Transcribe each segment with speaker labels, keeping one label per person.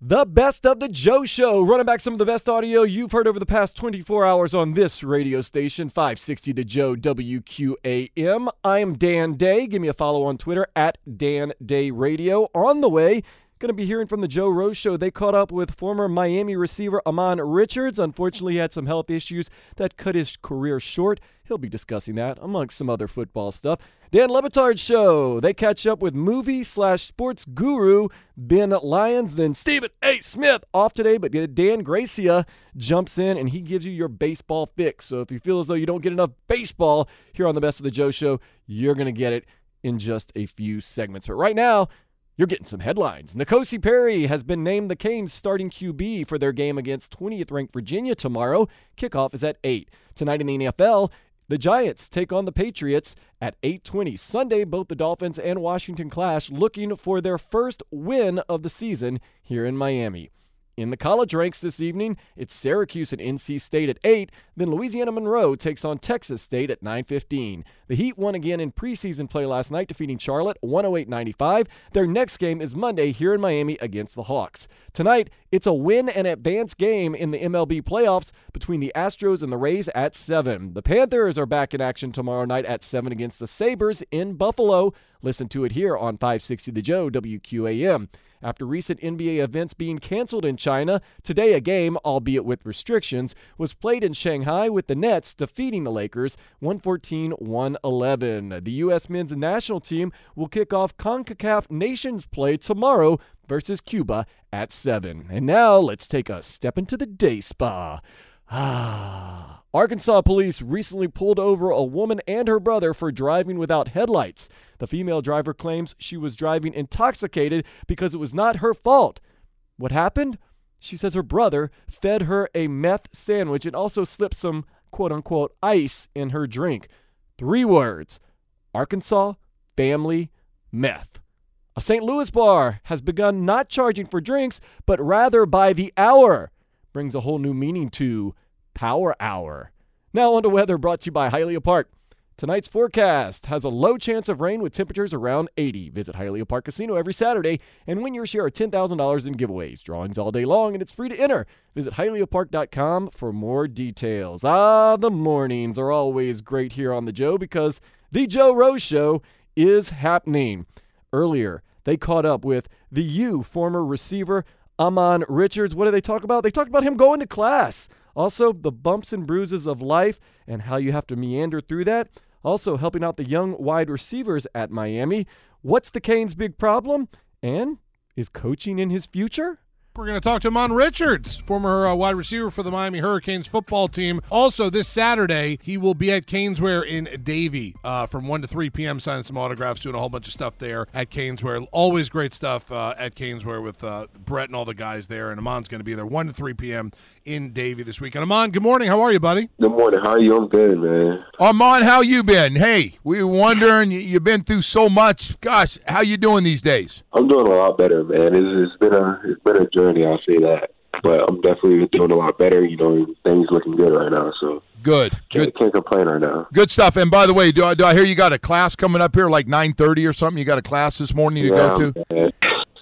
Speaker 1: The best of the Joe Show, running back some of the best audio you've heard over the past 24 hours on this radio station, 560 The Joe WQAM. I am Dan Day. Give me a follow on Twitter at Dan Day Radio. On the way, Going to be hearing from the Joe Rose Show. They caught up with former Miami receiver Ahmmon Richards. Unfortunately, he had some health issues that cut his career short. He'll be discussing that amongst some other football stuff. Dan Le Batard Show. They catch up with movie slash sports guru Ben Lyons. Then Stephen A. Smith off today, but Dan Graca jumps in and he gives you your baseball fix. So if you feel as though you don't get enough baseball here on the Best of the Joe Show, you're going to get it in just a few segments. But right now, you're getting some headlines. N'Kosi Perry has been named the Canes starting QB for their game against 20th ranked Virginia tomorrow. Kickoff is at 8. Tonight in the NFL, the Giants take on the Patriots at 8:20 Sunday. Both the Dolphins and Washington clash, looking for their first win of the season here in Miami. In the college ranks this evening, it's Syracuse and NC State at 8, then Louisiana Monroe takes on Texas State at 9:15. The Heat won again in preseason play last night defeating Charlotte 108-95. Their next game is Monday here in Miami against the Hawks. Tonight, it's a win and advance game in the MLB playoffs between the Astros and the Rays at 7. The Panthers are back in action tomorrow night at 7 against the Sabres in Buffalo. Listen to it here on 560 The Joe WQAM. After recent NBA events being canceled in China, today a game, albeit with restrictions, was played in Shanghai with the Nets defeating the Lakers 114 111. The U.S. men's national team will kick off CONCACAF Nations play tomorrow versus Cuba at 7. And now let's take a step into the day spa. Arkansas police recently pulled over a woman and her brother for driving without headlights. The female driver claims she was driving intoxicated because it was not her fault. What happened? She says her brother fed her a meth sandwich and also slipped some quote unquote ice in her drink. Three words Arkansas family meth. A St. Louis bar has begun not charging for drinks, but rather by the hour. Brings a whole new meaning to Power Hour. Now on to weather brought to you by Hialeah Park. Tonight's forecast has a low chance of rain with temperatures around 80. Visit Hialeah Park Casino every Saturday and win your share of $10,000 in giveaways. Drawings all day long and it's free to enter. Visit HialeahPark.com for more details. Ah, the mornings are always great here on The Joe because The Joe Rose Show is happening. Earlier, they caught up with the U former receiver Ahmmon Richards. What did they talk about? They talked about him going to class. Also, the bumps and bruises of life and how you have to meander through that. Also, helping out the young wide receivers at Miami. What's the Canes' big problem? And is coaching in his future?
Speaker 2: We're going to talk to Ahmmon Richards, former uh, wide receiver for the Miami Hurricanes football team. Also, this Saturday, he will be at Caneswear in Davie uh, from 1 to 3 p.m., signing some autographs, doing a whole bunch of stuff there at Caneswear. Always great stuff uh, at Caneswear with uh, Brett and all the guys there. And Ahmmon's going to be there 1 to 3 p.m. in Davie this weekend. Ahmmon, good morning. How are you, buddy?
Speaker 3: Good morning. How are you? I'm good, man.
Speaker 4: Ahmmon, how you been? Hey, we were wondering, you've been through so much. Gosh, how you doing these days?
Speaker 3: I'm doing a lot better, man. It's, it's been a it's been a journey I'll say that. But I'm definitely doing a lot better. You know, things looking good right now. So
Speaker 4: good.
Speaker 3: Can't,
Speaker 4: good.
Speaker 3: can't complain right now.
Speaker 4: Good stuff. And by the way, do I, do I hear you got a class coming up here like 9:30 or something? You got a class this morning to
Speaker 3: yeah,
Speaker 4: go to?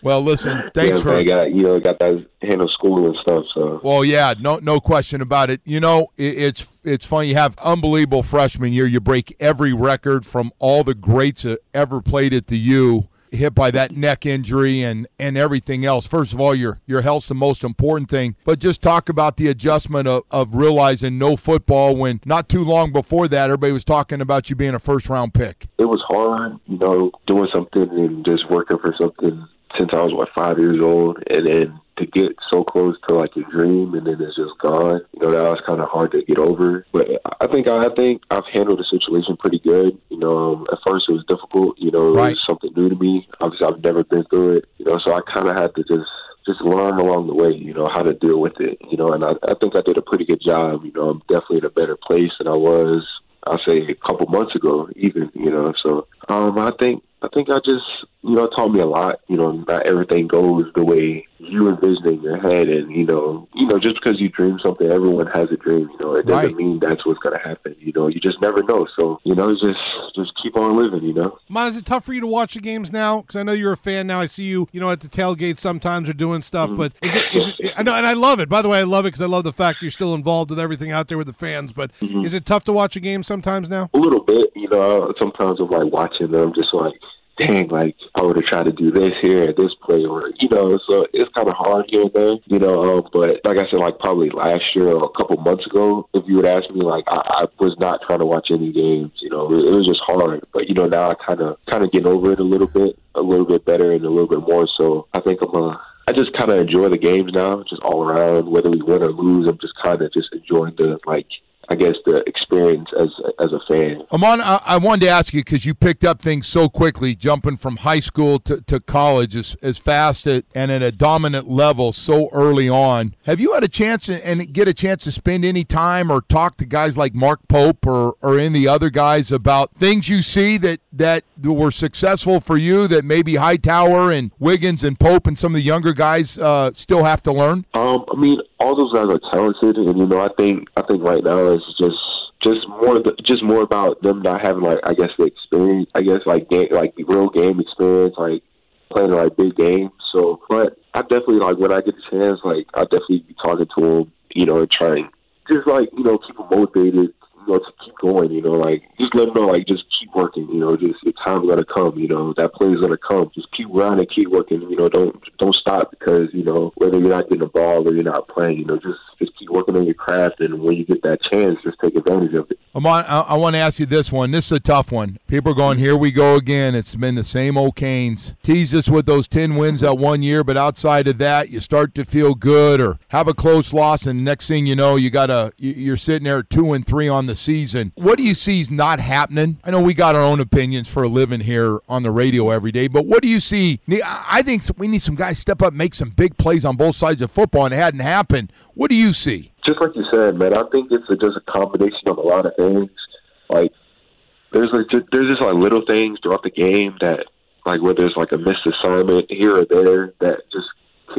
Speaker 4: Well, listen, thanks
Speaker 3: yeah,
Speaker 4: for
Speaker 3: man, got you know got that handle school and stuff. So
Speaker 4: well, yeah, no no question about it. You know, it, it's it's funny. You have unbelievable freshman year. You break every record from all the greats that ever played at the U hit by that neck injury and and everything else. First of all, your your health's the most important thing. But just talk about the adjustment of, of realizing no football when not too long before that everybody was talking about you being a first round pick.
Speaker 3: It was hard, you know, doing something and just working for something since I was what five years old, and then to get so close to like a dream and then it's just gone. You know, that was kind of hard to get over. But I think I think I've handled the situation pretty good. You know, um, at first it was difficult. You know, it
Speaker 4: right.
Speaker 3: was something new to me. Obviously, I've never been through it. You know, so I kind of had to just just learn along the way, you know, how to deal with it, you know, and I, I think I did a pretty good job. You know, I'm definitely in a better place than I was, I'll say, a couple months ago, even, you know. So um, I think I think I just, you know, it taught me a lot. You know, not everything goes the way you envision in your head, and you know, you know, just because you dream something, everyone has a dream. You know, it doesn't
Speaker 2: Right.
Speaker 3: mean that's what's going to happen. You know, you just never know. So, you know, just just keep on living. You know.
Speaker 2: Mon, is it tough for you to watch the games now? Because I know you're a fan now. I see you, you know, at the tailgate sometimes or doing stuff.
Speaker 3: Mm-hmm.
Speaker 2: But is it, is it? I know, and I love it. By the way, I love it because I love the fact you're still involved with everything out there with the fans. But
Speaker 3: Mm-hmm.
Speaker 2: is it tough to watch a game sometimes now?
Speaker 3: a little bit, you know. Sometimes I'm like watching them, just like, dang, like I would have tried to do this here at this play, or you know. So it's kind of hard here and there, you know. Um, but like I said, like probably last year or a couple months ago, if you would ask me, like I, I was not trying to watch any games, you know. It, it was just hard. But you know, now I kind of kind of getting over it a little bit, a little bit better, and a little bit more. So I think I'm uh I just kind of enjoy the games now, just all around. Whether we win or lose, I'm just kind of just enjoying the like, I guess the experience as as a fan.
Speaker 4: Ahmmon, I, I wanted to ask you because you picked up things so quickly, jumping from high school to, to college as, as fast at, and at a dominant level so early on. Have you had a chance and- get a chance to spend any time or talk to guys like Mark Pope or, or any other guys about things you see that, that were successful for you that maybe Hightower and Wiggins and Pope and some of the younger guys uh, still have to learn?
Speaker 3: Um, I mean, all those guys are talented, and you know, I think I think right now it's just just more the, just more about them not having like I guess the experience. I guess like game like real game experience, like playing like big games. So, but I definitely like when I get the chance, like I definitely be talking to them, you know, and trying just like you know keep them motivated. You know, to keep going, you know, like just let them know, like just keep working, you know, just your time's gonna come, you know, that play's gonna come. Just keep grinding, keep working, you know, don't don't stop because you know whether you're not getting the ball or you're not playing, you know, just just working on your craft, and when you get that chance, just take advantage of it.
Speaker 4: Ahmmon, I, I want to ask you this one. This is a tough one. People are going, here we go again. It's been the same old Canes. Tease us with those 10 wins that one year, but outside of that, you start to feel good or have a close loss, and next thing you know, you got a you- you're sitting there two and three on the season. What do you see is not happening? I know we got our own opinions for a living here on the radio every day, but what do you see? I think we need some guys step up, make some big plays on both sides of football, and it hadn't happened. What do you see?
Speaker 3: Just like you said, man, I think it's a, just a combination of a lot of things. Like there's like ju- there's just like little things throughout the game that like whether it's like a missed assignment here or there that just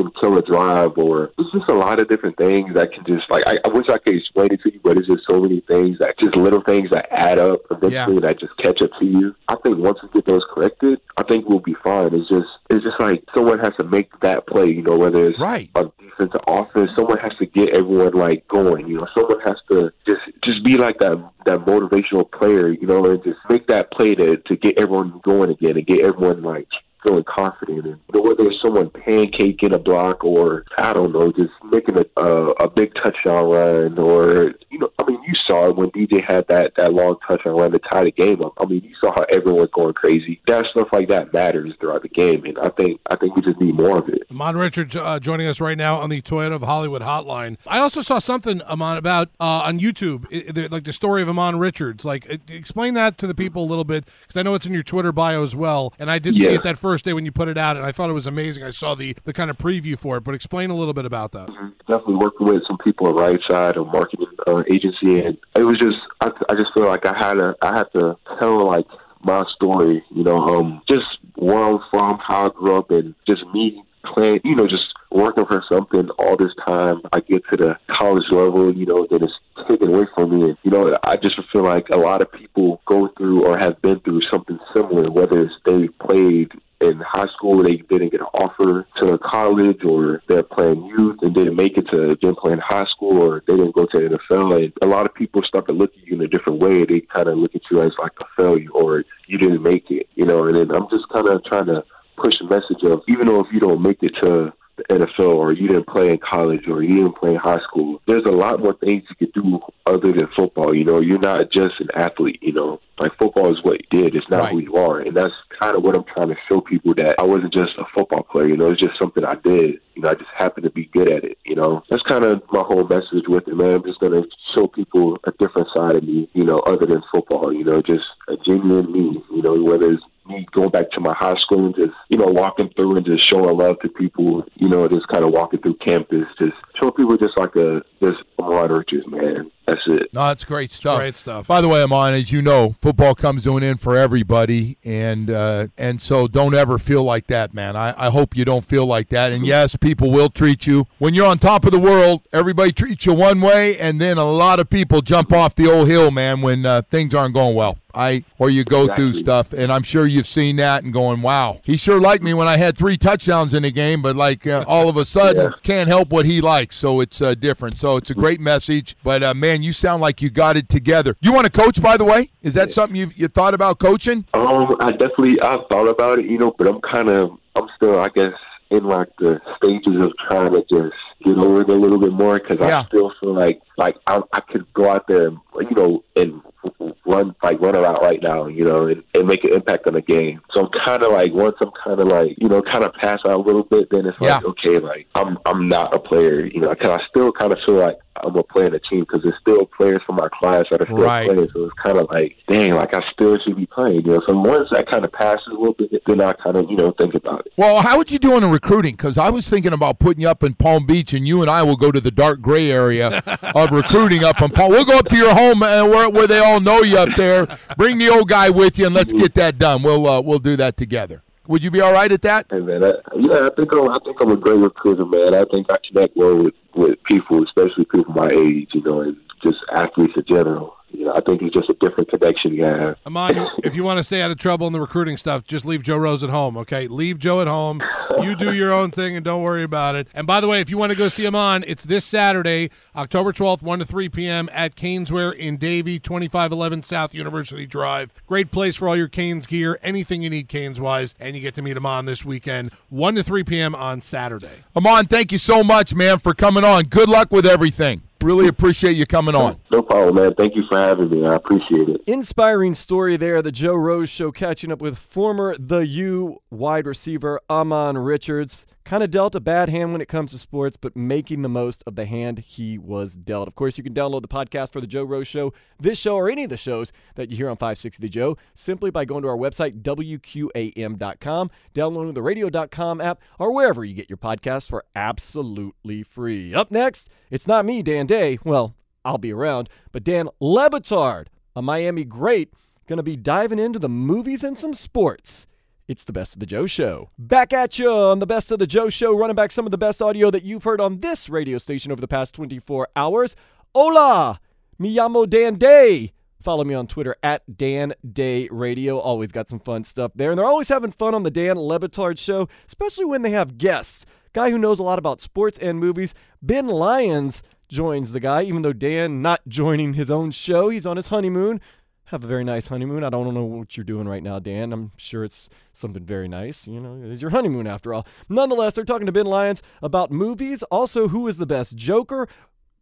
Speaker 3: can kill a drive or it's just a lot of different things that can just like I, I wish I could explain it to you, but it's just so many things that just little things that add up eventually that just catch up to you. I think once we get those corrected, I think we'll be fine. It's just it's just like someone has to make that play, you know, whether it's
Speaker 4: Right.
Speaker 3: on defense or offense, someone has to get everyone like going. You know, someone has to just just be like that that motivational player. You know, and just make that play to to get everyone going again and get everyone like feeling confident. Know, whether it's someone pancaking a block or I don't know, just making a a, a big touchdown run or you know, I mean, you saw it when DJ had that that long touchdown run to tie the game up. I mean, you saw how everyone was going crazy. That stuff like that matters throughout the game, and I think I think we just need more of it.
Speaker 2: Ahmmon Richards uh, joining us right now on the Toyota of Hollywood hotline. I also saw something, Ahmmon, about uh, on YouTube, i- the- like the story of Ahmmon Richards. Like, uh, explain that to the people a little bit, because I know it's in your Twitter bio as well. And I did see it that first day when you put it out, and I thought it was amazing. I saw the, the kind of preview for it, but explain a little bit about that.
Speaker 3: definitely working with some people at Right Side, a marketing uh, agency, and it was just I, I just feel like I had to I had to tell like my story, you know, um, just where I'm from, how I grew up, and just me playing, you know, just working for something all this time. I get to the college level, you know, then it's taken away from me, and you know, I just feel like a lot of people go through or have been through something similar, whether it's they played in high school they didn't get an offer to college or they're playing youth and didn't make it to then playing high school or they didn't go to the NFL and a lot of people start to look at you in a different way. They kind of look at you as like a failure or you didn't make it, you know, and then I'm just kind of trying to push the message of even though if you don't make it to the NFL or you didn't play in college or you didn't play in high school, there's a lot more things you could do other than football. You know, you're not just an athlete, you know. Like football is what you did. It's not who you are. And that's kind of what I'm trying to show people that I wasn't just a football player, you know, it's just something I did. You know, I just happened to be good at it, you know. That's kind of my whole message with it, man. I'm just gonna show people a different side of me, you know, other than football, you know, just a genuine me, you know, whether it's me going back to my high school and just, you know, walking through and just showing love to people, you know, just kind of walking through campus, just showing people just like a, just Ahmmon Richards, man. That's it.
Speaker 4: No, that's great stuff.
Speaker 2: Great stuff.
Speaker 4: By the way, Ahmmon, as you know, football comes to an end for everybody, and uh, and so don't ever feel like that, man. I, I hope you don't feel like that. And yes, people will treat you when you're on top of the world. Everybody treats you one way, and then a lot of people jump off the old hill, man, when uh, things aren't going well. I or you go through stuff, and I'm sure you've seen that and going, "Wow, he sure liked me when I had three touchdowns in a game," but like uh, all of a sudden
Speaker 3: Yeah.
Speaker 4: can't help what he likes, so it's uh, different. So it's a great message. But uh, man, you sound like you got it together. You want to coach, by the way? Is that something you you thought about coaching?
Speaker 3: Um, I definitely I've thought about it, you know, but I'm kind of I'm still I guess in like the stages of trying to just get over it a little bit more because
Speaker 4: Yeah.
Speaker 3: I still feel like like I I could go out there and you know and run like run around right now, you know, and, and make an impact on the game. So I'm kind of like once I'm kind of like you know kind of pass out a little bit, then it's like
Speaker 4: Yeah.
Speaker 3: okay, like I'm I'm not a player, you know, because I still kind of feel like I'm gonna play in the team because there's still players from our class that are still
Speaker 4: Right.
Speaker 3: playing. So it's kind of like, dang, like I still should be playing. You know, so once that kind of passes a little bit, then I kind of you know think about it.
Speaker 4: Well, how would you do in recruiting? Because I was thinking about putting you up in Palm Beach, and you and I will go to the dark gray area of recruiting up in Palm. We'll go up to your home uh, where where they all know you up there. Bring the old guy with you, and let's get that done. We'll uh, we'll do that together. Would you be all right at that?
Speaker 3: And man, I, yeah, I think I'm, I think I'm a great recruiter, man. I think I connect well with with people, especially people my age, you know, and just athletes in general. You know, I think he's just a different connection you have.
Speaker 2: Ahmmon, if you want to stay out of trouble in the recruiting stuff, just leave Joe Rose at home, okay? Leave Joe at home. You do your own thing and don't worry about it. And by the way, if you want to go see Ahmmon, it's this Saturday, October 12th, 1 to 3 p.m. at Caneswear in Davie, 2511 South University Drive. Great place for all your Canes gear, anything you need Canes wise, and you get to meet Ahmmon this weekend, 1 to 3 p.m. on Saturday.
Speaker 4: Ahmmon, thank you so much, man, for coming on. Good luck with everything. Really appreciate you coming on.
Speaker 3: No problem, man. Thank you for having me. I appreciate it.
Speaker 1: Inspiring story there. The Joe Rose Show catching up with former The U wide receiver Ahmmon Richards. Kind of dealt a bad hand when it comes to sports, but making the most of the hand he was dealt. Of course, you can download the podcast for The Joe Rose Show, this show, or any of the shows that you hear on 560 The Joe simply by going to our website, WQAM.com, downloading the radio.com app, or wherever you get your podcasts for absolutely free. Up next, it's not me, Dan Day. Well, I'll be around, but Dan Le Batard, a Miami great, going to be diving into the movies and some sports. It's the Best of the Joe Show. Back at you on the Best of the Joe Show, running back some of the best audio that you've heard on this radio station over the past 24 hours. Hola, mi llamo Dan Day. Follow me on Twitter at Dan Day Radio. Always got some fun stuff there. And they're always having fun on the Dan Le Batard Show, especially when they have guests. Guy who knows a lot about sports and movies, Ben Lyons, joins the guy, even though Dan not joining his own show. He's on his honeymoon. Have a very nice honeymoon. I don't know what you're doing right now, Dan. I'm sure it's something very nice. You know, it's your honeymoon after all. Nonetheless, they're talking to Ben Lyons about movies, also who is the best Joker.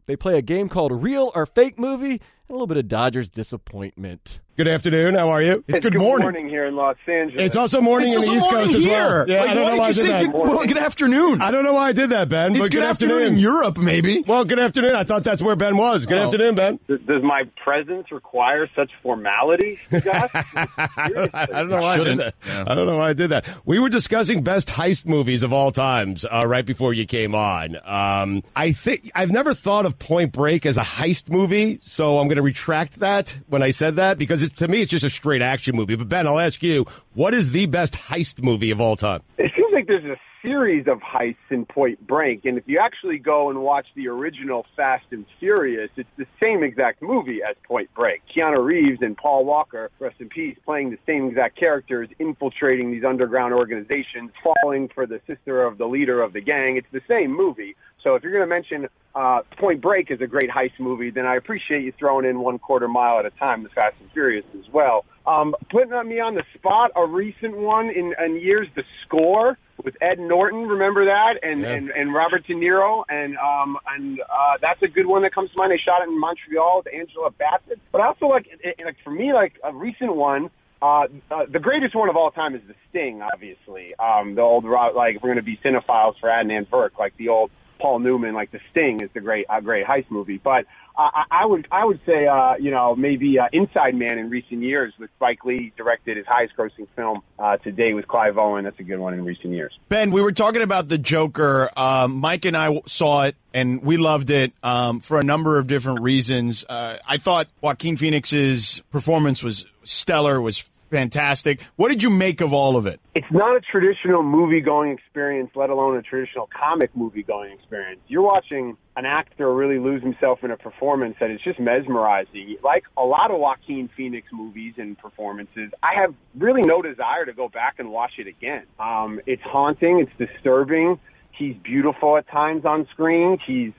Speaker 1: They play a game called Real or Fake Movie, and a little bit of Dodgers disappointment.
Speaker 5: Good afternoon. How are you?
Speaker 6: It's good, morning. morning. here in Los Angeles.
Speaker 5: It's also morning
Speaker 7: It's
Speaker 5: in the East
Speaker 7: morning
Speaker 5: Coast as well. Yeah,
Speaker 7: Like,
Speaker 5: I don't
Speaker 7: why
Speaker 5: know
Speaker 7: did
Speaker 5: why I did
Speaker 7: say
Speaker 5: that.
Speaker 7: good, well, good afternoon?
Speaker 5: I don't know why I did that, Ben.
Speaker 7: it's
Speaker 5: but
Speaker 7: good, afternoon. in Europe, maybe.
Speaker 5: Well, good afternoon. I thought that's where Ben was. Good
Speaker 7: Oh.
Speaker 5: afternoon, Ben.
Speaker 6: Does, does my presence require such formality, Scott?
Speaker 5: I don't, know why I
Speaker 7: Shouldn't.
Speaker 5: did that.
Speaker 7: Yeah.
Speaker 5: I don't know why I did that. We were discussing best heist movies of all times uh, right before you came on. Um, I think I've never thought of Point Break as a heist movie, so I'm going to retract that when I said that because it, to me it's just a straight action movie. But Ben, I'll ask you, what is the best heist movie of all time?
Speaker 6: Like there's a series of heists in Point Break, and if you actually go and watch the original Fast and Furious, it's the same exact movie as Point Break. Keanu Reeves and Paul Walker, rest in peace, playing the same exact characters, infiltrating these underground organizations, falling for the sister of the leader of the gang. It's the same movie. So if you're going to mention uh, Point Break is a great heist movie, then I appreciate you throwing in one quarter mile at a time, the Fast and Furious as well. Um, putting me on the spot, a recent one in, in years, The Score with Ed Norton. Remember that? And
Speaker 5: Yeah.
Speaker 6: and, and Robert De Niro, and um, and uh, that's a good one that comes to mind. They shot it in Montreal with Angela Bassett. But I also like, it, like for me, like a recent one. Uh, uh, the greatest one of all time is The Sting, obviously. Um, the old, like, if we're going to be cinephiles for Adnan Virk, like the old Paul Newman, like The Sting, is the great a great heist movie. But I, I would I would say uh, you know maybe uh, Inside Man in recent years with Spike Lee directed his highest grossing film uh, to date with Clive Owen. That's a good one in recent years.
Speaker 8: Ben, we were talking about the Joker. Um, Mike and I saw it and we loved it um, for a number of different reasons. Uh, I thought Joaquin Phoenix's performance was stellar, was fantastic. What did you make of all of it?
Speaker 6: It's not a traditional movie going experience, let alone a traditional comic movie going experience. You're watching an actor really lose himself in a performance that is just mesmerizing. Like a lot of Joaquin Phoenix movies and performances, I have really no desire to go back and watch it again. Um, it's haunting, it's disturbing. He's beautiful at times on screen. He's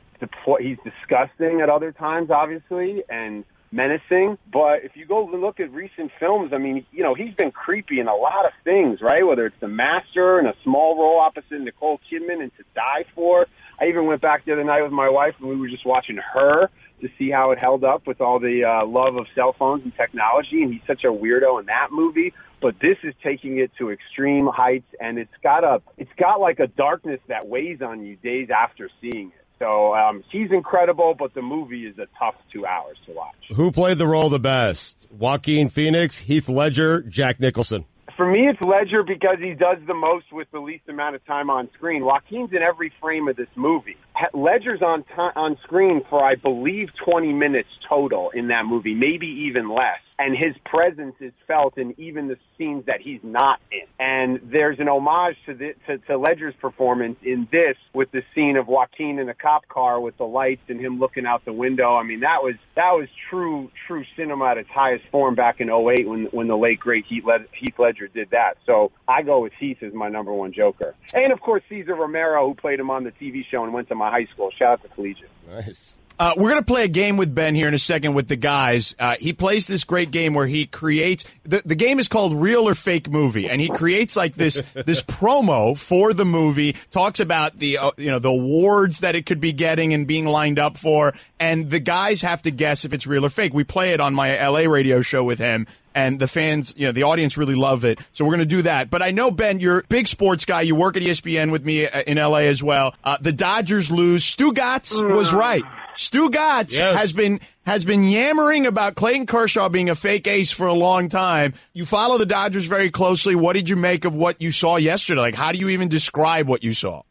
Speaker 6: he's disgusting at other times, obviously, and menacing. But if you go look at recent films, I mean, you know, he's been creepy in a lot of things, right? Whether it's The Master and a small role opposite Nicole Kidman and To Die For. I even went back the other night with my wife and we were just watching her to see how it held up with all the uh, love of cell phones and technology. And he's such a weirdo in that movie. But this is taking it to extreme heights, and it's got a, it's got like a darkness that weighs on you days after seeing it. So um, he's incredible, but the movie is a tough two hours to watch.
Speaker 5: Who played the role the best? Joaquin Phoenix, Heath Ledger, Jack Nicholson.
Speaker 6: For me, it's Ledger because he does the most with the least amount of time on screen. Joaquin's in every frame of this movie. Ledger's on t- on screen for, I believe, 20 minutes total in that movie, maybe even less and his presence is felt in even the scenes that he's not in. And there's an homage to, the, to, to Ledger's performance in this with the scene of Joaquin in the cop car with the lights and him looking out the window. I mean, that was that was true true cinema at its highest form back in 08 when when the late great Heath Ledger, Heath Ledger did that. So I go with Heath as my number one Joker, and of course Cesar Romero who played him on the TV show and went to my high school. Shout out to Collegiate.
Speaker 5: Nice.
Speaker 8: Uh, we're going to play a game with Ben here in a second with the guys. Uh, he plays this great game where he creates the, the game is called Real or Fake Movie, and he creates like this this promo for the movie. Talks about the uh, you know the awards that it could be getting and being lined up for, and the guys have to guess if it's real or fake. We play it on my LA radio show with him, and the fans, you know, the audience really love it. So we're going to do that. But I know Ben, you're a big sports guy. You work at ESPN with me uh, in LA as well. Uh, the Dodgers lose. Stugotz was right. Stugotz
Speaker 5: Yes.
Speaker 8: has been has been yammering about Clayton Kershaw being a fake ace for a long time. You follow the Dodgers very closely. What did you make of what you saw yesterday? Like, how do you even describe what you saw?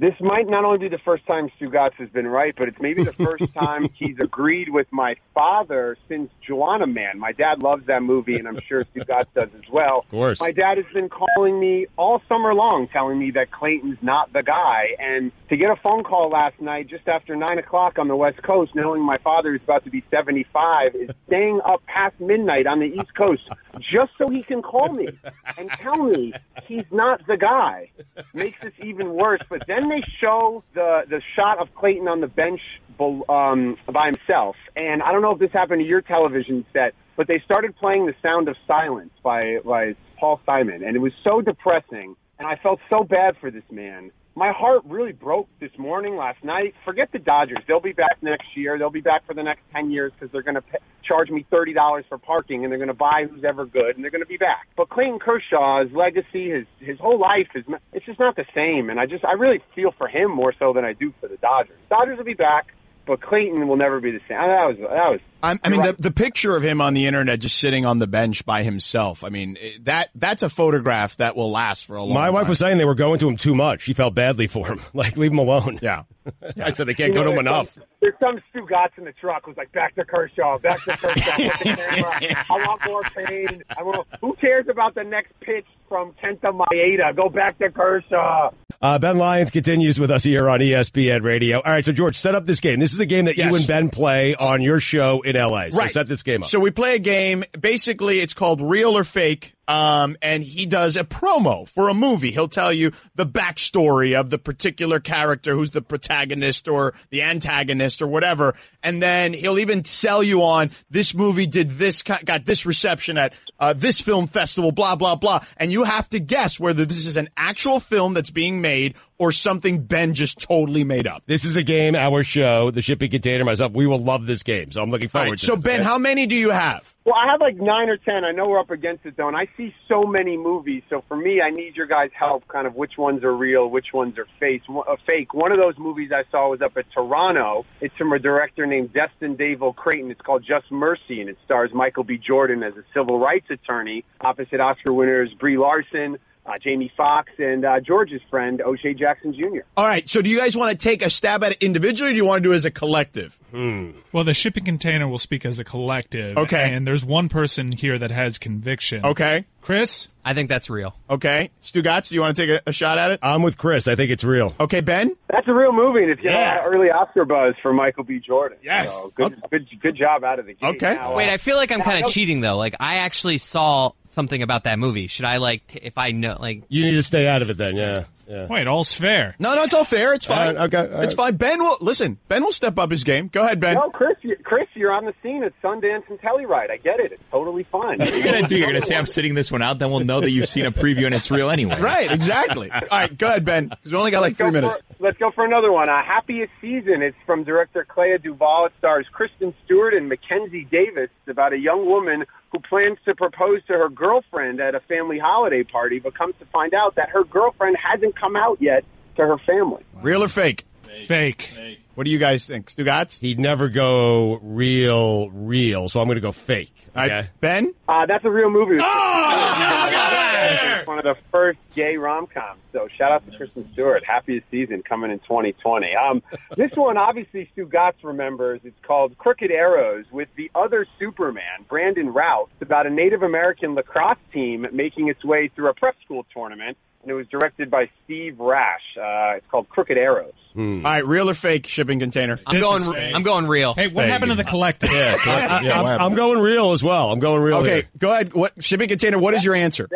Speaker 6: This might not only be the first time Stugotz has been right, but it's maybe the first time he's agreed with my father since Joanna Man. My dad loves that movie, and I'm sure Stugotz does as well. Of
Speaker 5: course.
Speaker 6: My dad has been calling me all summer long, telling me that Clayton's not the guy. And to get a phone call last night, just after 9 o'clock on the West Coast, knowing my father is about to be 75, is staying up past midnight on the East Coast just so he can call me and tell me he's not the guy. Makes this even worse. But then they show the the shot of Clayton on the bench um, by himself, and I don't know if this happened to your television set, but they started playing "The Sound of Silence" by by Paul Simon, and it was so depressing, and I felt so bad for this man. My heart really broke this morning, last night. Forget the Dodgers; they'll be back next year. They'll be back for the next ten years because they're going to charge me thirty dollars for parking, and they're going to buy who's ever good, and they're going to be back. But Clayton Kershaw's legacy, his his whole life is it's just not the same, and I just I really feel for him more so than I do for the Dodgers. Dodgers will be back, but Clayton will never be the same. That was that was.
Speaker 8: I, I mean,
Speaker 6: You're
Speaker 8: the, the picture of him on the internet just sitting on the bench by himself. I mean, eh, that that's a photograph that will last for a long time.
Speaker 5: My
Speaker 8: time.
Speaker 5: wife was saying they were going to him too much. She felt badly for him. Like, leave him alone.
Speaker 8: Yeah.
Speaker 5: I said they can't
Speaker 6: You
Speaker 5: go
Speaker 6: know,
Speaker 5: to him enough.
Speaker 6: Some, there's some Stugotz in the truck who's like, back to Kershaw, back to Kershaw, with the. I want more pain. I want, who cares about the next pitch from Kenta Maeda? Go back to Kershaw.
Speaker 5: Uh, ben Lyons continues with us here on ESPN Radio. All right, so George, set up this game. This is a game that you and Ben play on your show in LA. So
Speaker 8: Right.
Speaker 5: set this game up.
Speaker 8: So we play a game. Basically, it's called Real or Fake. Um, and he does a promo for a movie. He'll tell you the backstory of the particular character who's the protagonist or the antagonist or whatever. And then he'll even sell you on this movie did this, got this reception at uh, this film festival, blah, blah, blah. And you have to guess whether this is an actual film that's being made or something Ben just totally made up.
Speaker 5: this is a game, our show, the shipping container, myself. We will love this game. So I'm looking forward
Speaker 8: right,
Speaker 5: to
Speaker 8: so
Speaker 5: this,
Speaker 8: Ben,
Speaker 5: okay?
Speaker 8: how many do you have?
Speaker 6: Well, I have like nine or ten. I know we're up against it though, and I see so many movies, so for me, I need your guys' help. Kind of which ones are real, which ones are fake. Uh, fake. One of those movies I saw was up at Toronto. It's from a director named Destin Daniel Cretton. It's called Just Mercy, and it stars Michael B. Jordan as a civil rights attorney opposite Oscar winners Brie Larson, uh, Jamie Foxx, and uh, George's friend O'Shea Jackson Jr.
Speaker 7: All right. So do you guys want to take a stab at it individually, or do you want to do it as a collective? Hmm.
Speaker 9: Well, the shipping container will speak as a collective.
Speaker 7: Okay.
Speaker 9: And there's one person here that has conviction.
Speaker 7: Okay.
Speaker 9: Chris?
Speaker 10: I think that's real.
Speaker 7: Okay. Stugotz, you want to take a, a shot at it?
Speaker 5: I'm with Chris. I think it's real.
Speaker 7: Okay, Ben.
Speaker 6: That's a real movie, and it's getting
Speaker 7: Yeah.
Speaker 6: a lot early Oscar buzz for Michael B. Jordan.
Speaker 7: Yes.
Speaker 6: So good, good, good job out of the gate.
Speaker 7: Okay.
Speaker 6: Now,
Speaker 10: Wait,
Speaker 6: uh,
Speaker 10: I feel like I'm kind of cheating though. Like I actually saw something about that movie. Should I like t- if I know like
Speaker 5: You need to stay out of it then. Yeah. Yeah.
Speaker 9: Wait, all's fair.
Speaker 7: No, no, it's all fair. It's fine.
Speaker 5: All right, okay, all
Speaker 7: It's fine. Ben will listen. Ben will step up his game. Go ahead, Ben.
Speaker 6: No, Chris, you, Chris, you're on the scene at Sundance and Telluride. I get it. It's totally fine.
Speaker 11: What are you gonna do? You're gonna say I'm sitting this one out, then we'll know that you've seen a preview and it's real anyway.
Speaker 7: Right. Exactly. all right. Go ahead, Ben. 'cause we only got like
Speaker 6: Let's go
Speaker 7: three minutes.
Speaker 6: For, let's go for another one. Uh, Happiest Season. It's from director Clea DuVall. It stars Kristen Stewart and Mackenzie Davis. It's about a young woman who plans to propose to her girlfriend at a family holiday party, but comes to find out that her girlfriend hasn't come out yet to her family.
Speaker 7: Real or fake?
Speaker 9: Fake.
Speaker 7: What do you guys think, Stugotz?
Speaker 5: He'd never go real, real. So I'm going to go fake.
Speaker 7: All right,
Speaker 5: Okay.
Speaker 7: Ben.
Speaker 6: Uh, that's a real movie.
Speaker 7: Oh,
Speaker 6: It's one of the first gay rom coms. So shout out to Kristen Stewart. Happiest season coming in 2020. Um, this one, obviously, Stugotz remembers. It's called Crooked Arrows with the other Superman, Brandon Routh. It's about a Native American lacrosse team making its way through a prep school tournament. And it was directed by Steve Rash. Uh, it's called Crooked Arrows.
Speaker 7: All right, real or fake shipping container?
Speaker 10: I'm
Speaker 9: This
Speaker 10: going
Speaker 9: is fake.
Speaker 10: I'm going real.
Speaker 9: Hey, what
Speaker 5: Fake.
Speaker 9: happened to the collective?
Speaker 5: Yeah. I'm, I'm going real as well. I'm going real.
Speaker 7: Okay,
Speaker 5: here.
Speaker 7: go ahead. What shipping container? What is your answer?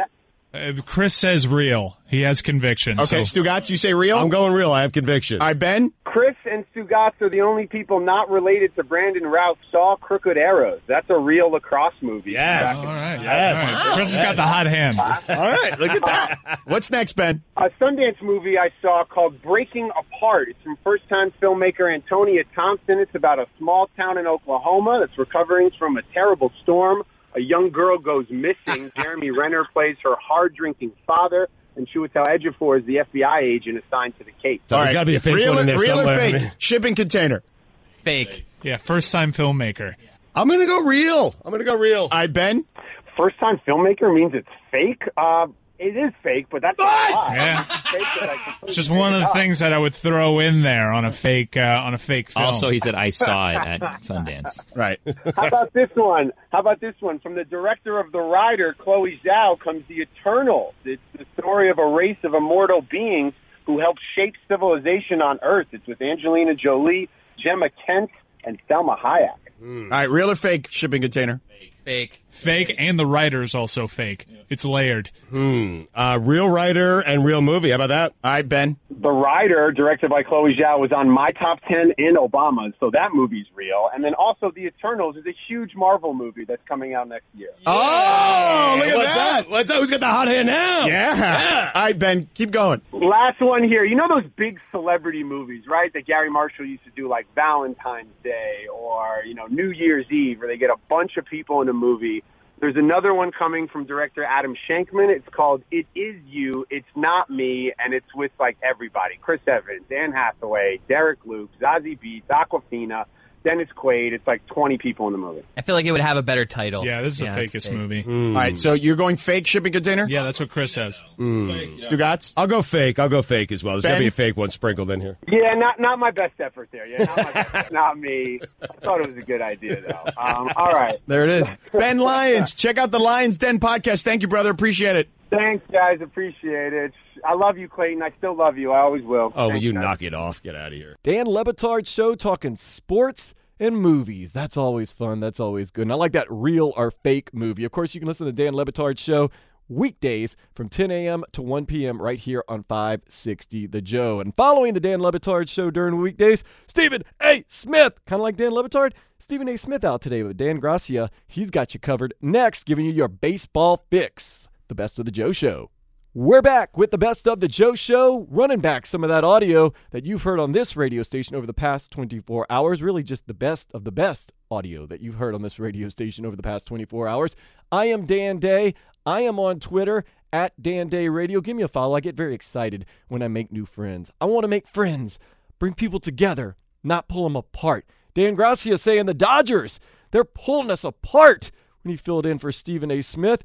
Speaker 9: Uh, Chris says real. He has conviction.
Speaker 7: Okay,
Speaker 9: so
Speaker 7: Stugotz, you say real.
Speaker 5: I'm going real. I have conviction.
Speaker 7: All right, Ben.
Speaker 6: Chris and Stugotz are the only people not related to Brandon Routh saw Crooked Arrows. That's a real lacrosse movie.
Speaker 5: Yes.
Speaker 9: all right.
Speaker 5: Yes.
Speaker 9: All right. Chris has got the hot hand.
Speaker 7: All right, look at that. What's next, Ben?
Speaker 6: a Sundance movie I saw called Breaking Apart. It's from first time filmmaker Antonia Thompson. It's about a small town in Oklahoma that's recovering from a terrible storm. A young girl goes missing. Jeremy Renner plays her hard drinking father, and Chiwetel Ejiofor is the FBI agent assigned to the case.
Speaker 5: So there's got to be a fake
Speaker 7: real,
Speaker 5: one in there
Speaker 7: real or
Speaker 5: somewhere.
Speaker 7: fake? Shipping container.
Speaker 10: Fake.
Speaker 9: Yeah, first time filmmaker.
Speaker 5: I'm going to go real. I'm going to go real.
Speaker 7: All right, Ben.
Speaker 6: First time filmmaker means it's fake? Uh, it is fake, but that's
Speaker 7: What?
Speaker 6: a.
Speaker 9: Yeah.
Speaker 6: It's fake, but I completely
Speaker 9: It's just one of the things that I would throw in there on a fake uh, on a fake film.
Speaker 11: Also, he said I saw it at Sundance.
Speaker 7: Right.
Speaker 6: How about this one? How about this one? From the director of The Rider, Chloe Zhao, comes The Eternal. It's the story of a race of immortal beings who helped shape civilization on Earth. It's with Angelina Jolie, Gemma Kent, and Salma Hayek.
Speaker 7: All right, real or fake? Shipping container.
Speaker 10: Fake.
Speaker 9: fake, and the writer is also fake. It's layered.
Speaker 5: Hmm. Uh, real writer and real movie. How about that?
Speaker 7: All right, Ben.
Speaker 6: The Rider, directed by Chloe Zhao, was on my top 10 in Obama's, so that movie's real. And then also The Eternals is a huge Marvel movie that's coming out next year.
Speaker 7: Oh, look at
Speaker 5: What's
Speaker 7: that.
Speaker 5: up? What's up? Who's got the hot hand now?
Speaker 7: Yeah. All right, Ben. Keep going.
Speaker 6: Last one here. You know those big celebrity movies, right? That Gary Marshall used to do, like Valentine's Day or you know New Year's Eve, where they get a bunch of people in a movie. There's another one coming from director Adam Shankman. It's called It Is You, It's Not Me, and it's with like everybody: Chris Evans, Anne Hathaway, Derek Luke, Zazie Beetz, Awkwafina, Dennis Quaid. It's like 20 people in the movie.
Speaker 10: I feel like it would have a better title.
Speaker 9: Yeah, this is
Speaker 10: Yeah,
Speaker 9: the fakest
Speaker 10: fake.
Speaker 9: movie.
Speaker 7: All right, so you're going fake shipping container?
Speaker 9: Yeah, that's what Chris says.
Speaker 7: Stugotz?
Speaker 5: I'll go fake. I'll go fake as well. There's got to be a fake one sprinkled in here.
Speaker 6: Yeah, not not my best effort there. Yeah, not my best, not me. I thought it was a good idea though. Um, all right.
Speaker 7: There it is. Ben Lyons. Check out the Lyons Den podcast. Thank you, brother. Appreciate it.
Speaker 6: Thanks, guys. Appreciate it. I love you, Clayton. I still love you. I always will.
Speaker 5: Oh,
Speaker 6: Thanks,
Speaker 5: you
Speaker 6: guys.
Speaker 5: knock it off? Get out of here.
Speaker 1: Dan Le Batard show talking sports and movies. That's always fun. That's always good. And I like that real or fake movie. Of course, you can listen to the Dan Le Batard show weekdays from 10 a.m. to 1 p.m. right here on 560 The Joe. And following the Dan Le Batard show during weekdays, Stephen A. Smith, kind of like Dan Le Batard. Stephen A. Smith out today, but Dan Graca, he's got you covered. Next, giving you your baseball fix, the best of the Joe show. We're back with the best of the Joe Show, running back some of that audio that you've heard on this radio station over the past 24 hours. Really, just the best of the best audio that you've heard on this radio station over the past 24 hours. I am Dan Day. I am on Twitter at Dan Day Radio. Give me a follow. I get very excited when I make new friends. I want to make friends, bring people together, not pull them apart. Dan Graca saying the Dodgers, they're pulling us apart when he filled in for Stephen A. Smith.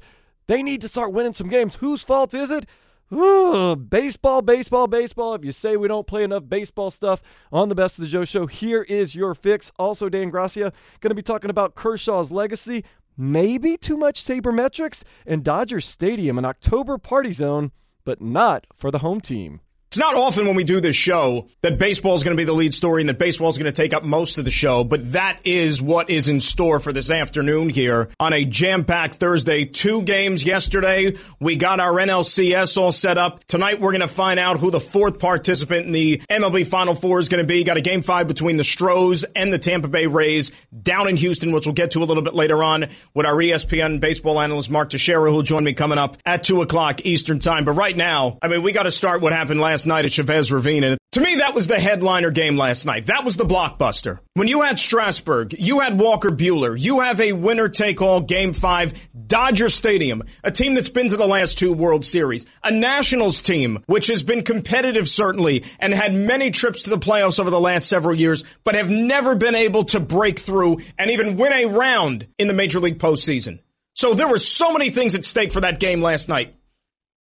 Speaker 1: They need to start winning some games. Whose fault is it? Ooh, baseball, baseball, baseball. If you say we don't play enough baseball stuff on the Best of the Joe show, here is your fix. Also, Dan Graca going to be talking about Kershaw's legacy, maybe too much sabermetrics, and Dodger Stadium, an October party zone, but not for the home team.
Speaker 7: It's not often when we do this show that baseball is going to be the lead story and that baseball is going to take up most of the show, but that is what is in store for this afternoon here on a jam-packed Thursday. Two games yesterday. We got our NLCS all set up. Tonight we're going to find out who the fourth participant in the MLB Final Four is going to be. Got a game five between the Stros and the Tampa Bay Rays down in Houston, which we'll get to a little bit later on with our ESPN baseball analyst Mark Teixeira, who'll join me coming up at two o'clock Eastern time. But right now, I mean, we got to start what happened last last night at Chavez Ravine. And to me, that was the headliner game last night. That was the blockbuster. When you had Strasburg, you had Walker Buehler, you have a winner take all game five, Dodger Stadium, a team that's been to the last two World Series, a Nationals team, which has been competitive certainly and had many trips to the playoffs over the last several years, but have never been able to break through and even win a round in the Major League postseason. So there were so many things at stake for that game last night.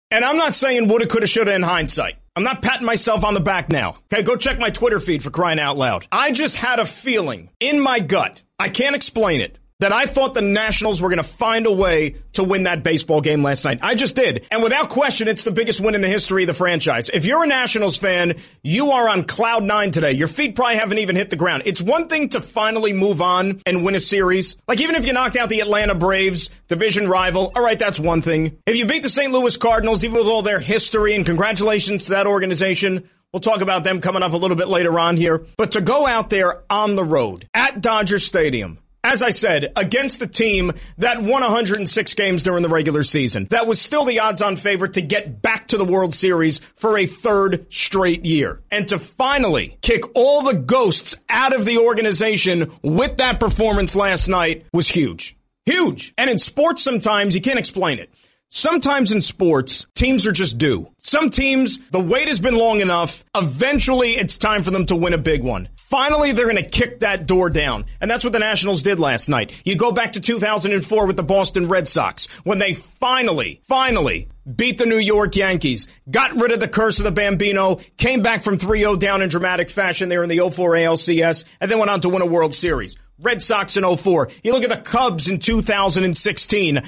Speaker 7: And I'm not saying woulda, coulda, shoulda in hindsight. I'm not patting myself on the back now. Okay, go check my Twitter feed for crying out loud. I just had a feeling in my gut. I can't explain it that I thought the Nationals were going to find a way to win that baseball game last night. I just did. And without question, it's the biggest win in the history of the franchise. If you're a Nationals fan, you are on cloud nine today. Your feet probably haven't even hit the ground. It's one thing to finally move on and win a series. Like even if you knocked out the Atlanta Braves, division rival, all right, that's one thing. If you beat the St. Louis Cardinals, even with all their history, and congratulations to that organization, We'll talk about them coming up a little bit later on here. But to go out there on the road at Dodger Stadium, as I said, against the team that won 106 games during the regular season, that was still the odds on favorite to get back to the World Series for a third straight year. And to finally kick all the ghosts out of the organization with that performance last night was huge. Huge. And in sports, sometimes you can't explain it. Sometimes in sports, teams are just due. Some teams, the wait has been long enough. Eventually, it's time for them to win a big one. Finally, they're going to kick that door down. And that's what the Nationals did last night. You go back to 2004 with the Boston Red Sox when they finally, finally beat the New York Yankees, got rid of the curse of the Bambino, came back from 3-0 down in dramatic fashion there in the 04 ALCS, and then went on to win a World Series. Red Sox in 04. You look at the Cubs in 2016.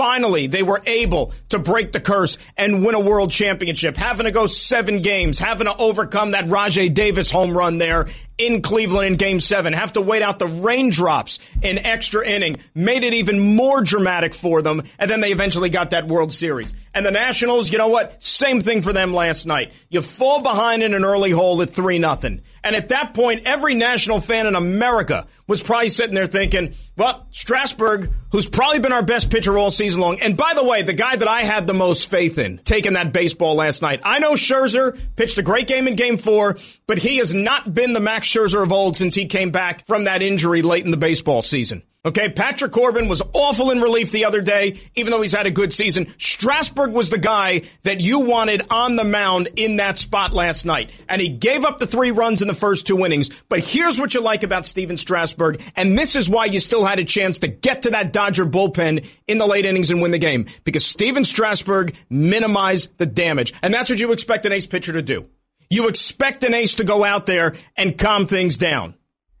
Speaker 7: Finally, they were able to break the curse and win a world championship, having to go seven games, having to overcome that Rajay Davis home run there in Cleveland in game seven, have to wait out the raindrops in extra inning, made it even more dramatic for them. And then they eventually got that World Series. And the Nationals, you know what? Same thing for them last night. You fall behind in an early hole at three nothing. And at that point, every national fan in America was probably sitting there thinking, well, Strasburg, who's probably been our best pitcher all season long. And by the way, the guy that I had the most faith in taking that baseball last night. I know Scherzer pitched a great game in game four, but he has not been the Max Scherzer of old since he came back from that injury late in the baseball season. Okay, Patrick Corbin was awful in relief the other day, even though he's had a good season. Strasburg was the guy that you wanted on the mound in that spot last night. And he gave up the three runs in the first two innings. But here's what you like about Stephen Strasburg, and this is why you still had a chance to get to that Dodger bullpen in the late innings and win the game. Because Stephen Strasburg minimized the damage. And that's what you expect an ace pitcher to do. You expect an ace to go out there and calm things down.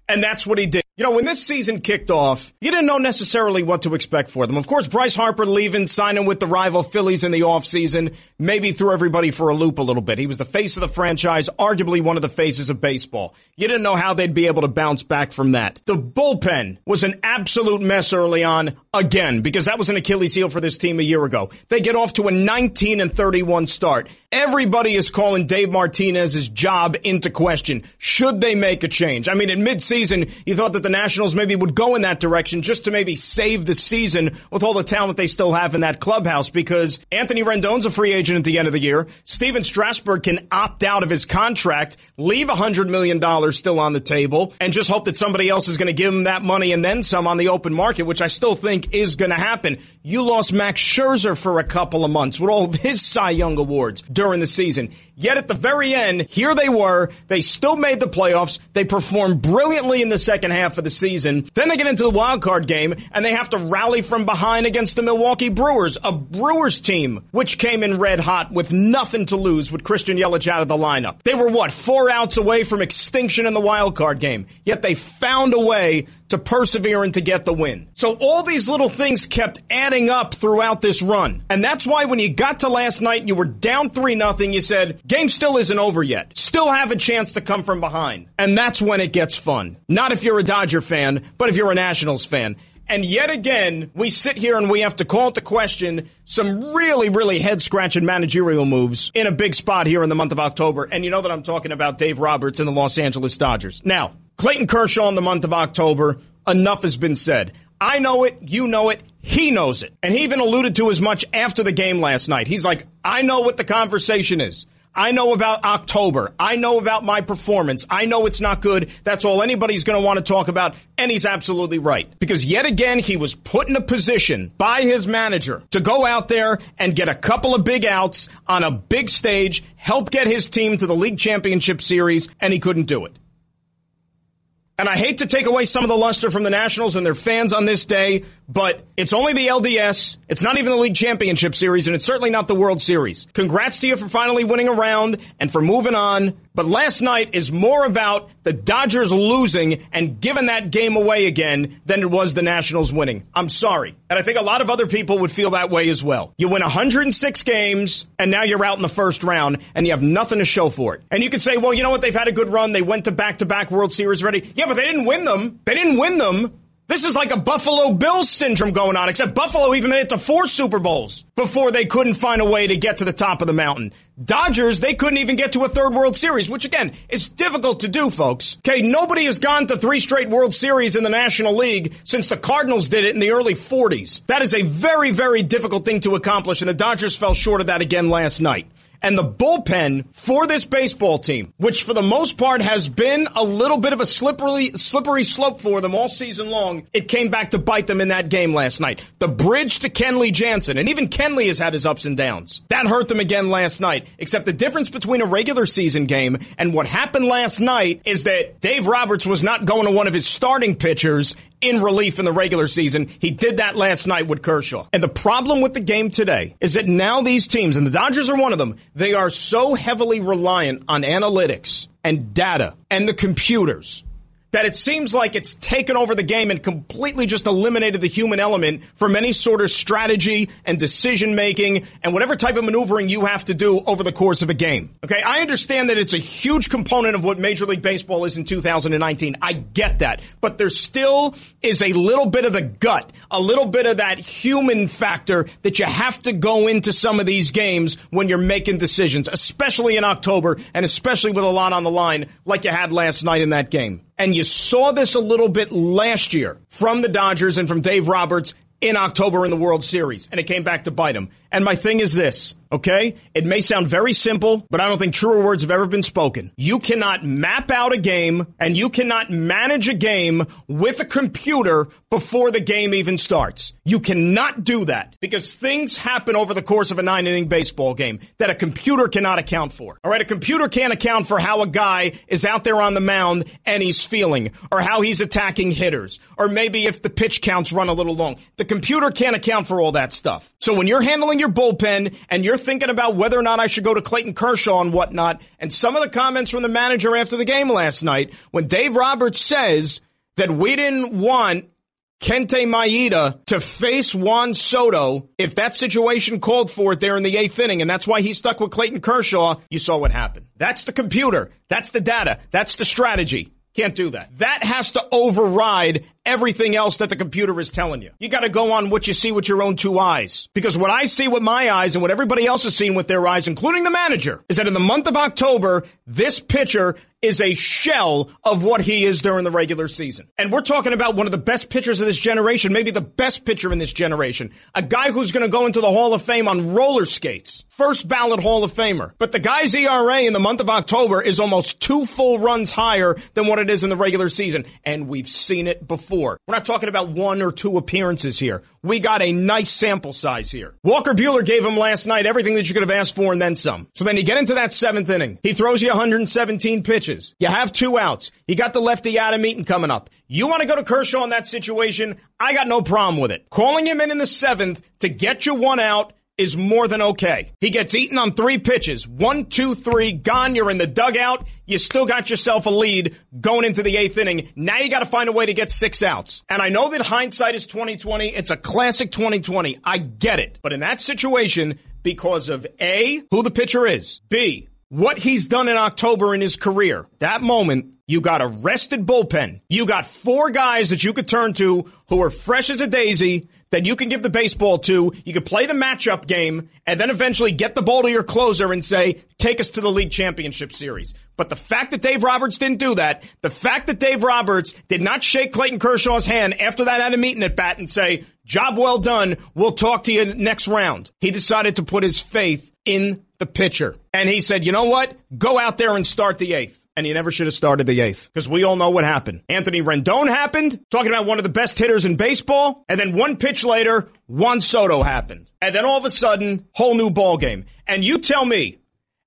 Speaker 7: And that's what he did. You know, when this season kicked off, you didn't know necessarily what to expect for them. Of course, Bryce Harper leaving, signing with the rival Phillies in the offseason, maybe threw everybody for a loop a little bit. He was the face of the franchise, arguably one of the faces of baseball. You didn't know how they'd be able to bounce back from that. The bullpen was an absolute mess early on, again, because that was an Achilles heel for this team a year ago. They get off to a 19 and 31 start. Everybody is calling Dave Martinez's job into question. Should they make a change? I mean, in midseason, you thought that the Nationals maybe would go in that direction just to maybe save the season with all the talent they still have in that clubhouse because Anthony Rendon's a free agent at the end of the year. Stephen Strasburg can opt out of his contract, leave $100 million still on the table, and just hope that somebody else is going to give him that money and then some on the open market, which I still think is going to happen. You lost Max Scherzer for a couple of months with all of his Cy Young awards during the season. Yet at the very end, here they were. They still made the playoffs. They performed brilliantly in the second half of the season. Then they get into the wild card game and they have to rally from behind against the Milwaukee Brewers, a Brewers team which came in red hot with nothing to lose with Christian Yelich out of the lineup. They were what, four outs away from extinction in the wild card game. Yet they found a way to persevere and to get the win. So all these little things kept adding up throughout this run. And that's why when you got to last night and you were down 3 nothing, you said, game still isn't over yet. Still have a chance to come from behind. And that's when it gets fun. Not if you're a Dodger fan, but if you're a Nationals fan. And yet again, we sit here and we have to call into question some really, really head scratching managerial moves in a big spot here in the month of October. And you know that I'm talking about Dave Roberts and the Los Angeles Dodgers. Now, Clayton Kershaw in the month of October, enough has been said. I know it, you know it, he knows it. And he even alluded to as much after the game last night. He's like, I know what the conversation is. I know about October. I know about my performance. I know it's not good. That's all anybody's going to want to talk about. And he's absolutely right. Because yet again, he was put in a position by his manager to go out there and get a couple of big outs on a big stage, help get his team to the league championship series, and he couldn't do it. And I hate to take away some of the luster from the Nationals and their fans on this day, but it's only the LDS. It's not even the League Championship Series, and it's certainly not the World Series. Congrats to you for finally winning a round and for moving on. But last night is more about the Dodgers losing and giving that game away again than it was the Nationals winning. I'm sorry. And I think a lot of other people would feel that way as well. You win 106 games, and now you're out in the first round, and you have nothing to show for it. And you could say, well, you know what? They've had a good run. They went to back to back World Series already. Yeah, but they didn't win them. They didn't win them. This is like a Buffalo Bills syndrome going on, except Buffalo even made it to four Super Bowls before they couldn't find a way to get to the top of the mountain. Dodgers, they couldn't even get to a third World Series, which again, is difficult to do, folks. Okay, nobody has gone to three straight World Series in the National League since the Cardinals did it in the early 40s. That is a very, very difficult thing to accomplish, and the Dodgers fell short of that again last night and the bullpen for this baseball team, which for the most part has been a little bit of a slippery, slippery slope for them all season long, it came back to bite them in that game last night. The bridge to Kenley Jansen, and even Kenley has had his ups and downs. That hurt them again last night, except the difference between a regular season game and what happened last night is that Dave Roberts was not going to one of his starting pitchers in relief in the regular season. He did that last night with Kershaw. And the problem with the game today is that now these teams, and the Dodgers are one of them, they are so heavily reliant on analytics and data and the computers that it seems like it's taken over the game and completely just eliminated the human element from any sort of strategy and decision making and whatever type of maneuvering you have to do over the course of a game. Okay, I understand that it's a huge component of what Major League Baseball is in 2019. I get that. But there still is a little bit of the gut, a little bit of that human factor that you have to go into some of these games when you're making decisions, especially in October and especially with a lot on the line like you had last night in that game. And you saw this a little bit last year from the Dodgers and from Dave Roberts in October in the World Series, and it came back to bite him. And my thing is this, okay? It may sound very simple, but I don't think truer words have ever been spoken. You cannot map out a game and you cannot manage a game with a computer before the game even starts. You cannot do that because things happen over the course of a nine inning baseball game that a computer cannot account for. All right. A computer can't account for how a guy is out there on the mound and he's feeling or how he's attacking hitters or maybe if the pitch counts run a little long. The computer can't account for all that stuff. So when you're handling your bullpen and you're thinking about whether or not I should go to Clayton Kershaw and whatnot, and some of the comments from the manager after the game last night, when Dave Roberts says that we didn't want Kenta Maeda to face Juan Soto if that situation called for it there in the eighth inning, and that's why he stuck with Clayton Kershaw. You saw what happened. That's the computer. That's the data. That's the strategy. Can't do that. That has to override everything else that the computer is telling you. You got to go on what you see with your own two eyes. Because what I see with my eyes and what everybody else has seen with their eyes, including the manager, is that in the month of October, this pitcher is a shell of what he is during the regular season. And we're talking about one of the best pitchers of this generation, maybe the best pitcher in this generation. A guy who's going to go into the Hall of Fame on roller skates. First ballot Hall of Famer. But the guy's ERA in the month of October is almost two full runs higher than what it is in the regular season. And we've seen it before. We're not talking about one or two appearances here. We got a nice sample size here. Walker Buehler gave him last night everything that you could have asked for and then some. So then you get into that seventh inning. He throws you 117 pitches. You have two outs. You got the lefty Adam Eaton coming up. You want to go to Kershaw in that situation? I got no problem with it. Calling him in in the seventh to get you one out is more than okay. He gets Eaton on three pitches. One, two, three, gone. You're in the dugout. You still got yourself a lead going into the eighth inning. Now you got to find a way to get six outs. And I know that hindsight is 2020. It's a classic 2020. I get it. But in that situation, because of A, who the pitcher is, B, what he's done in October in his career. That moment, you got a rested bullpen. You got four guys that you could turn to who are fresh as a daisy that you can give the baseball to. You can play the matchup game and then eventually get the ball to your closer and say, take us to the league championship series. But the fact that Dave Roberts didn't do that, the fact that Dave Roberts did not shake Clayton Kershaw's hand after that Adam Eaton at bat and say, job well done. We'll talk to you next round. He decided to put his faith in the pitcher. And he said, you know what? Go out there and start the eighth. And he never should have started the eighth because we all know what happened. Anthony Rendon happened, talking about one of the best hitters in baseball. And then one pitch later, Juan Soto happened. And then all of a sudden, whole new ball game. And you tell me,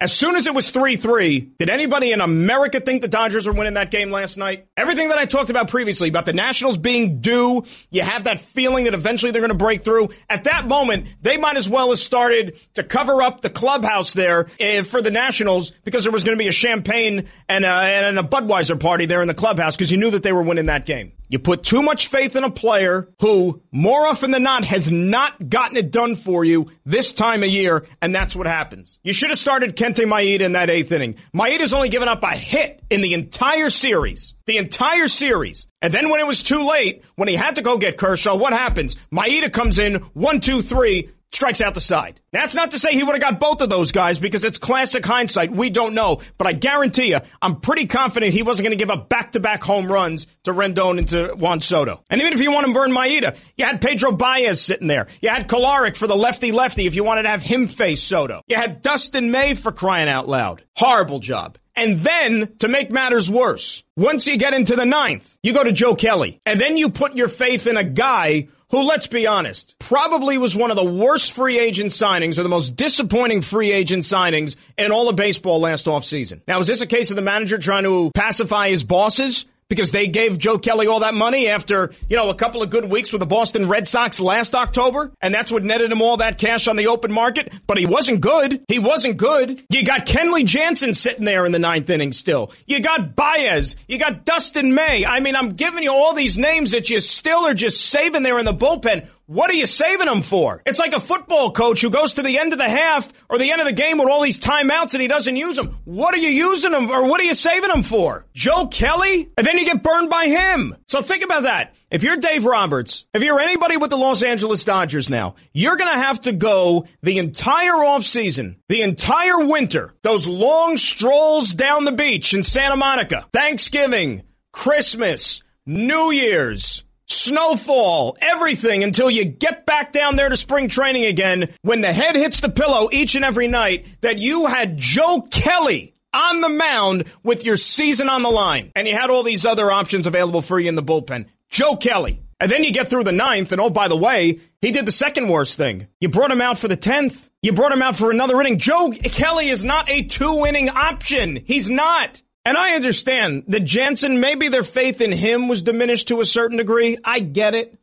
Speaker 7: as soon as it was 3 3, did anybody in America think the Dodgers were winning that game last night? Everything that I talked about previously about the Nationals being due, you have that feeling that eventually they're going to break through. At that moment, they might as well have started to cover up the clubhouse there uh, for the Nationals because there was going to be a champagne and a, and a Budweiser party there in the clubhouse because you knew that they were winning that game. You put too much faith in a player who, more often than not, has not gotten it done for you this time of year, and that's what happens. You should have started Kenta Maeda in that eighth inning. Maeda's only given up a hit in the entire series. The entire series. And then when it was too late, when he had to go get Kershaw, what happens? Maeda comes in, one, two, three, strikes out the side. That's not to say he would have got both of those guys because it's classic hindsight. We don't know. But I guarantee you, I'm pretty confident he wasn't going to give up back-to-back home runs to Rendon and to Juan Soto. And even if you want to burn Maeda, you had Pedro Baez sitting there. You had Kolarek for the lefty-lefty if you wanted to have him face Soto. You had Dustin May for crying out loud. Horrible job. And then, to make matters worse, once you get into the ninth, you go to Joe Kelly. And then you put your faith in a guy who, let's be honest, probably was one of the worst free agent signings or the most disappointing free agent signings in all of baseball last offseason. Now, is this a case of the manager trying to pacify his bosses? Because they gave Joe Kelly all that money after, you know, a couple of good weeks with the Boston Red Sox last October. And that's what netted him all that cash on the open market. But he wasn't good. He wasn't good. You got Kenley Jansen sitting there in the ninth inning still. You got Baez. You got Dustin May. I mean, I'm giving you all these names that you still are just saving there in the bullpen. What are you saving them for? It's like a football coach who goes to the end of the half or the end of the game with all these timeouts and he doesn't use them. What are you using them or what are you saving them for? Joe Kelly? And then you get burned by him. So think about that. If you're Dave Roberts, if you're anybody with the Los Angeles Dodgers now, you're going to have to go the entire offseason, the entire winter, those long strolls down the beach in Santa Monica, Thanksgiving, Christmas, New Year's, snowfall, everything until you get back down there to spring training again when the head hits the pillow each and every night that you had Joe Kelly on the mound with your season on the line. And you had all these other options available for you in the bullpen. Joe Kelly. And then you get through the ninth, and oh, by the way, he did the second worst thing. You brought him out for the tenth. You brought him out for another inning. Joe Kelly is not a two inning option. He's not. And I understand that Jansen, maybe their faith in him was diminished to a certain degree. I get it.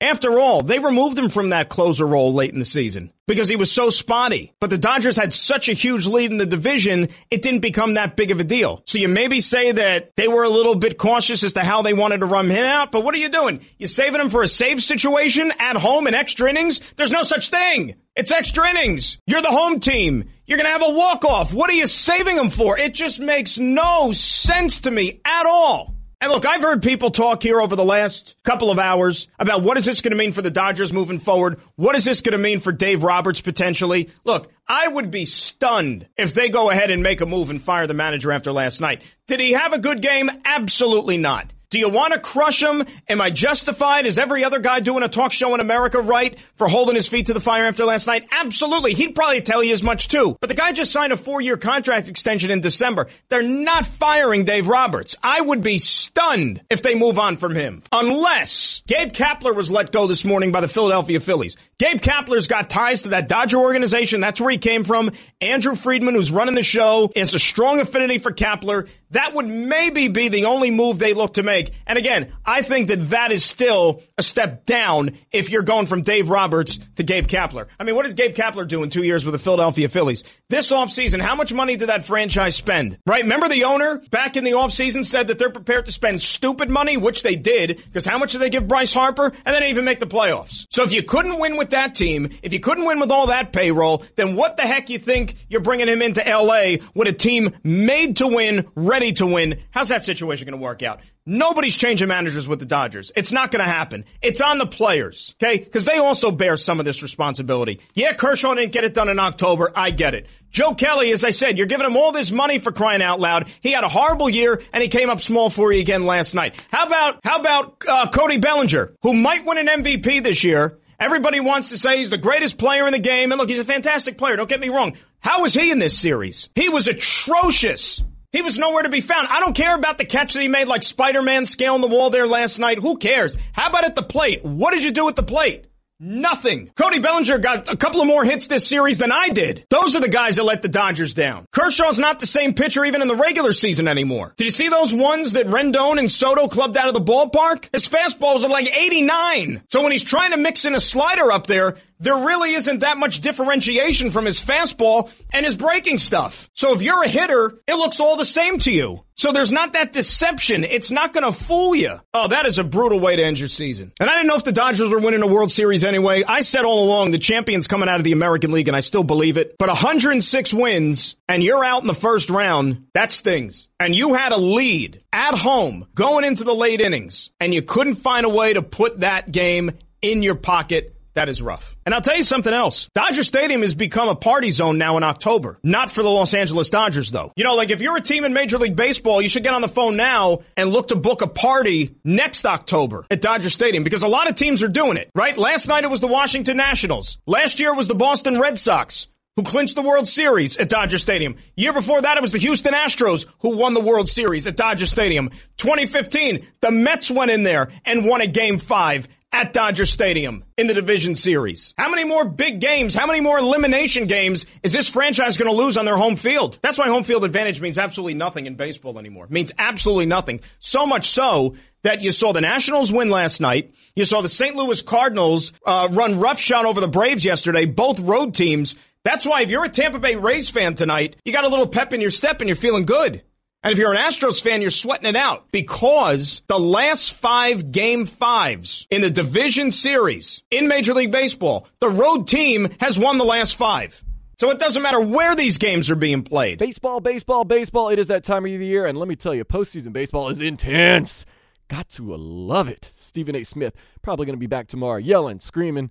Speaker 7: After all, they removed him from that closer role late in the season because he was so spotty. But the Dodgers had such a huge lead in the division, it didn't become that big of a deal. So you maybe say that they were a little bit cautious as to how they wanted to run him out, but what are you doing? You saving him for a save situation at home in extra innings? There's no such thing. It's extra innings. You're the home team. You're going to have a walk-off. What are you saving them for? It just makes no sense to me at all. And Look, I've heard people talk here over the last couple of hours about what is this going to mean for the Dodgers moving forward? What is this going to mean for Dave Roberts potentially? Look, I would be stunned if they go ahead and make a move and fire the manager after last night. Did he have a good game? Absolutely not. Do you want to crush him? Am I justified? Is every other guy doing a talk show in America right for holding his feet to the fire after last night? Absolutely. He'd probably tell you as much too. But the guy just signed a four year contract extension in December. They're not firing Dave Roberts. I would be stunned if they move on from him. Unless Gabe Kapler was let go this morning by the Philadelphia Phillies. Gabe Kapler's got ties to that Dodger organization. That's where he came from. Andrew Friedman, who's running the show, has a strong affinity for Kapler. That would maybe be the only move they look to make. And again, I think that that is still a step down if you're going from Dave Roberts to Gabe Kapler. I mean, what Gabe Kapler do in two years with the Philadelphia Phillies? This offseason, how much money did that franchise spend? Right? Remember the owner back in the offseason said that they're prepared to spend stupid money, which they did, because how much did they give Bryce Harper? And didn't even make the playoffs. So if you couldn't win with that team, if you couldn't win with all that payroll, then what the heck you think you're bringing him into LA with a team made to win, ready to win? How's that situation going to work out? Nobody's changing managers with the Dodgers. It's not going to happen. It's on the players, okay? Because they also bear some of this responsibility. Yeah, Kershaw didn't get it done in October. I get it. Joe Kelly, as I said, you're giving him all this money for crying out loud. He had a horrible year and he came up small for you again last night. How about how about uh, Cody Bellinger, who might win an MVP this year? Everybody wants to say he's the greatest player in the game, and look, he's a fantastic player. Don't get me wrong. How was he in this series? He was atrocious. He was nowhere to be found. I don't care about the catch that he made like Spider-Man scaling the wall there last night. Who cares? How about at the plate? What did you do at the plate? Nothing. Cody Bellinger got a couple of more hits this series than I did. Those are the guys that let the Dodgers down. Kershaw's not the same pitcher even in the regular season anymore. Did you see those ones that Rendon and Soto clubbed out of the ballpark? His fastballs are like 89. So when he's trying to mix in a slider up there, there really isn't that much differentiation from his fastball and his breaking stuff. So if you're a hitter, it looks all the same to you. So there's not that deception. It's not going to fool you. Oh, that is a brutal way to end your season. And I didn't know if the Dodgers were winning a World Series anyway. I said all along the champion's coming out of the American League and I still believe it. But 106 wins and you're out in the first round, that stings. And you had a lead at home going into the late innings and you couldn't find a way to put that game in your pocket that is rough. And I'll tell you something else. Dodger Stadium has become a party zone now in October. Not for the Los Angeles Dodgers, though. You know, like if you're a team in Major League Baseball, you should get on the phone now and look to book a party next October at Dodger Stadium because a lot of teams are doing it, right? Last night it was the Washington Nationals. Last year it was the Boston Red Sox who clinched the World Series at Dodger Stadium. Year before that, it was the Houston Astros who won the World Series at Dodger Stadium. 2015, the Mets went in there and won a game five at Dodger Stadium in the division series. How many more big games, how many more elimination games is this franchise going to lose on their home field? That's why home field advantage means absolutely nothing in baseball anymore. It means absolutely nothing. So much so that you saw the Nationals win last night. You saw the St. Louis Cardinals uh, run roughshod over the Braves yesterday, both road teams. That's why if you're a Tampa Bay Rays fan tonight, you got a little pep in your step and you're feeling good. And if you're an Astros fan, you're sweating it out because the last five game fives in the division series in Major League Baseball, the road team has won the last five. So it doesn't matter where these games are being played.
Speaker 1: Baseball, baseball, baseball. It is that time of the year. And let me tell you, postseason baseball is intense. Got to love it. Stephen A. Smith probably going to be back tomorrow yelling, screaming.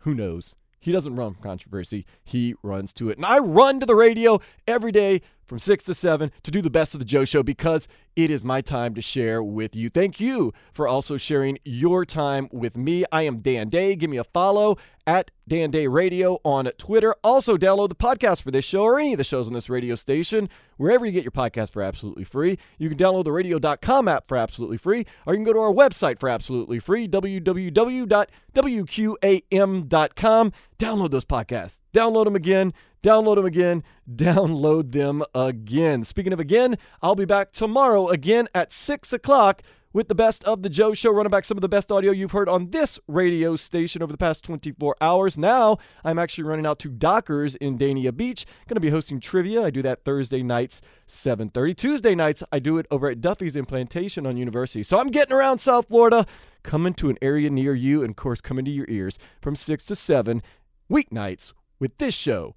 Speaker 1: Who knows? He doesn't run from controversy. He runs to it. And I run to the radio every day from 6 to 7 to do the best of the Joe Show because it is my time to share with you. Thank you for also sharing your time with me. I am Dan Day. Give me a follow at Dan Day Radio on Twitter. Also, download the podcast for this show or any of the shows on this radio station, wherever you get your podcast for absolutely free. You can download the radio.com app for absolutely free, or you can go to our website for absolutely free, www.wqam.com. Download those podcasts. Download them again Download them again. Download them again. Speaking of again, I'll be back tomorrow again at 6 o'clock with the best of the Joe Show, running back some of the best audio you've heard on this radio station over the past 24 hours. Now, I'm actually running out to Dockers in Dania Beach. Going to be hosting trivia. I do that Thursday nights, 7:30. Tuesday nights, I do it over at Duffy's in Plantation on University. So I'm getting around South Florida, coming to an area near you, and of course, coming to your ears from 6 to 7 weeknights with this show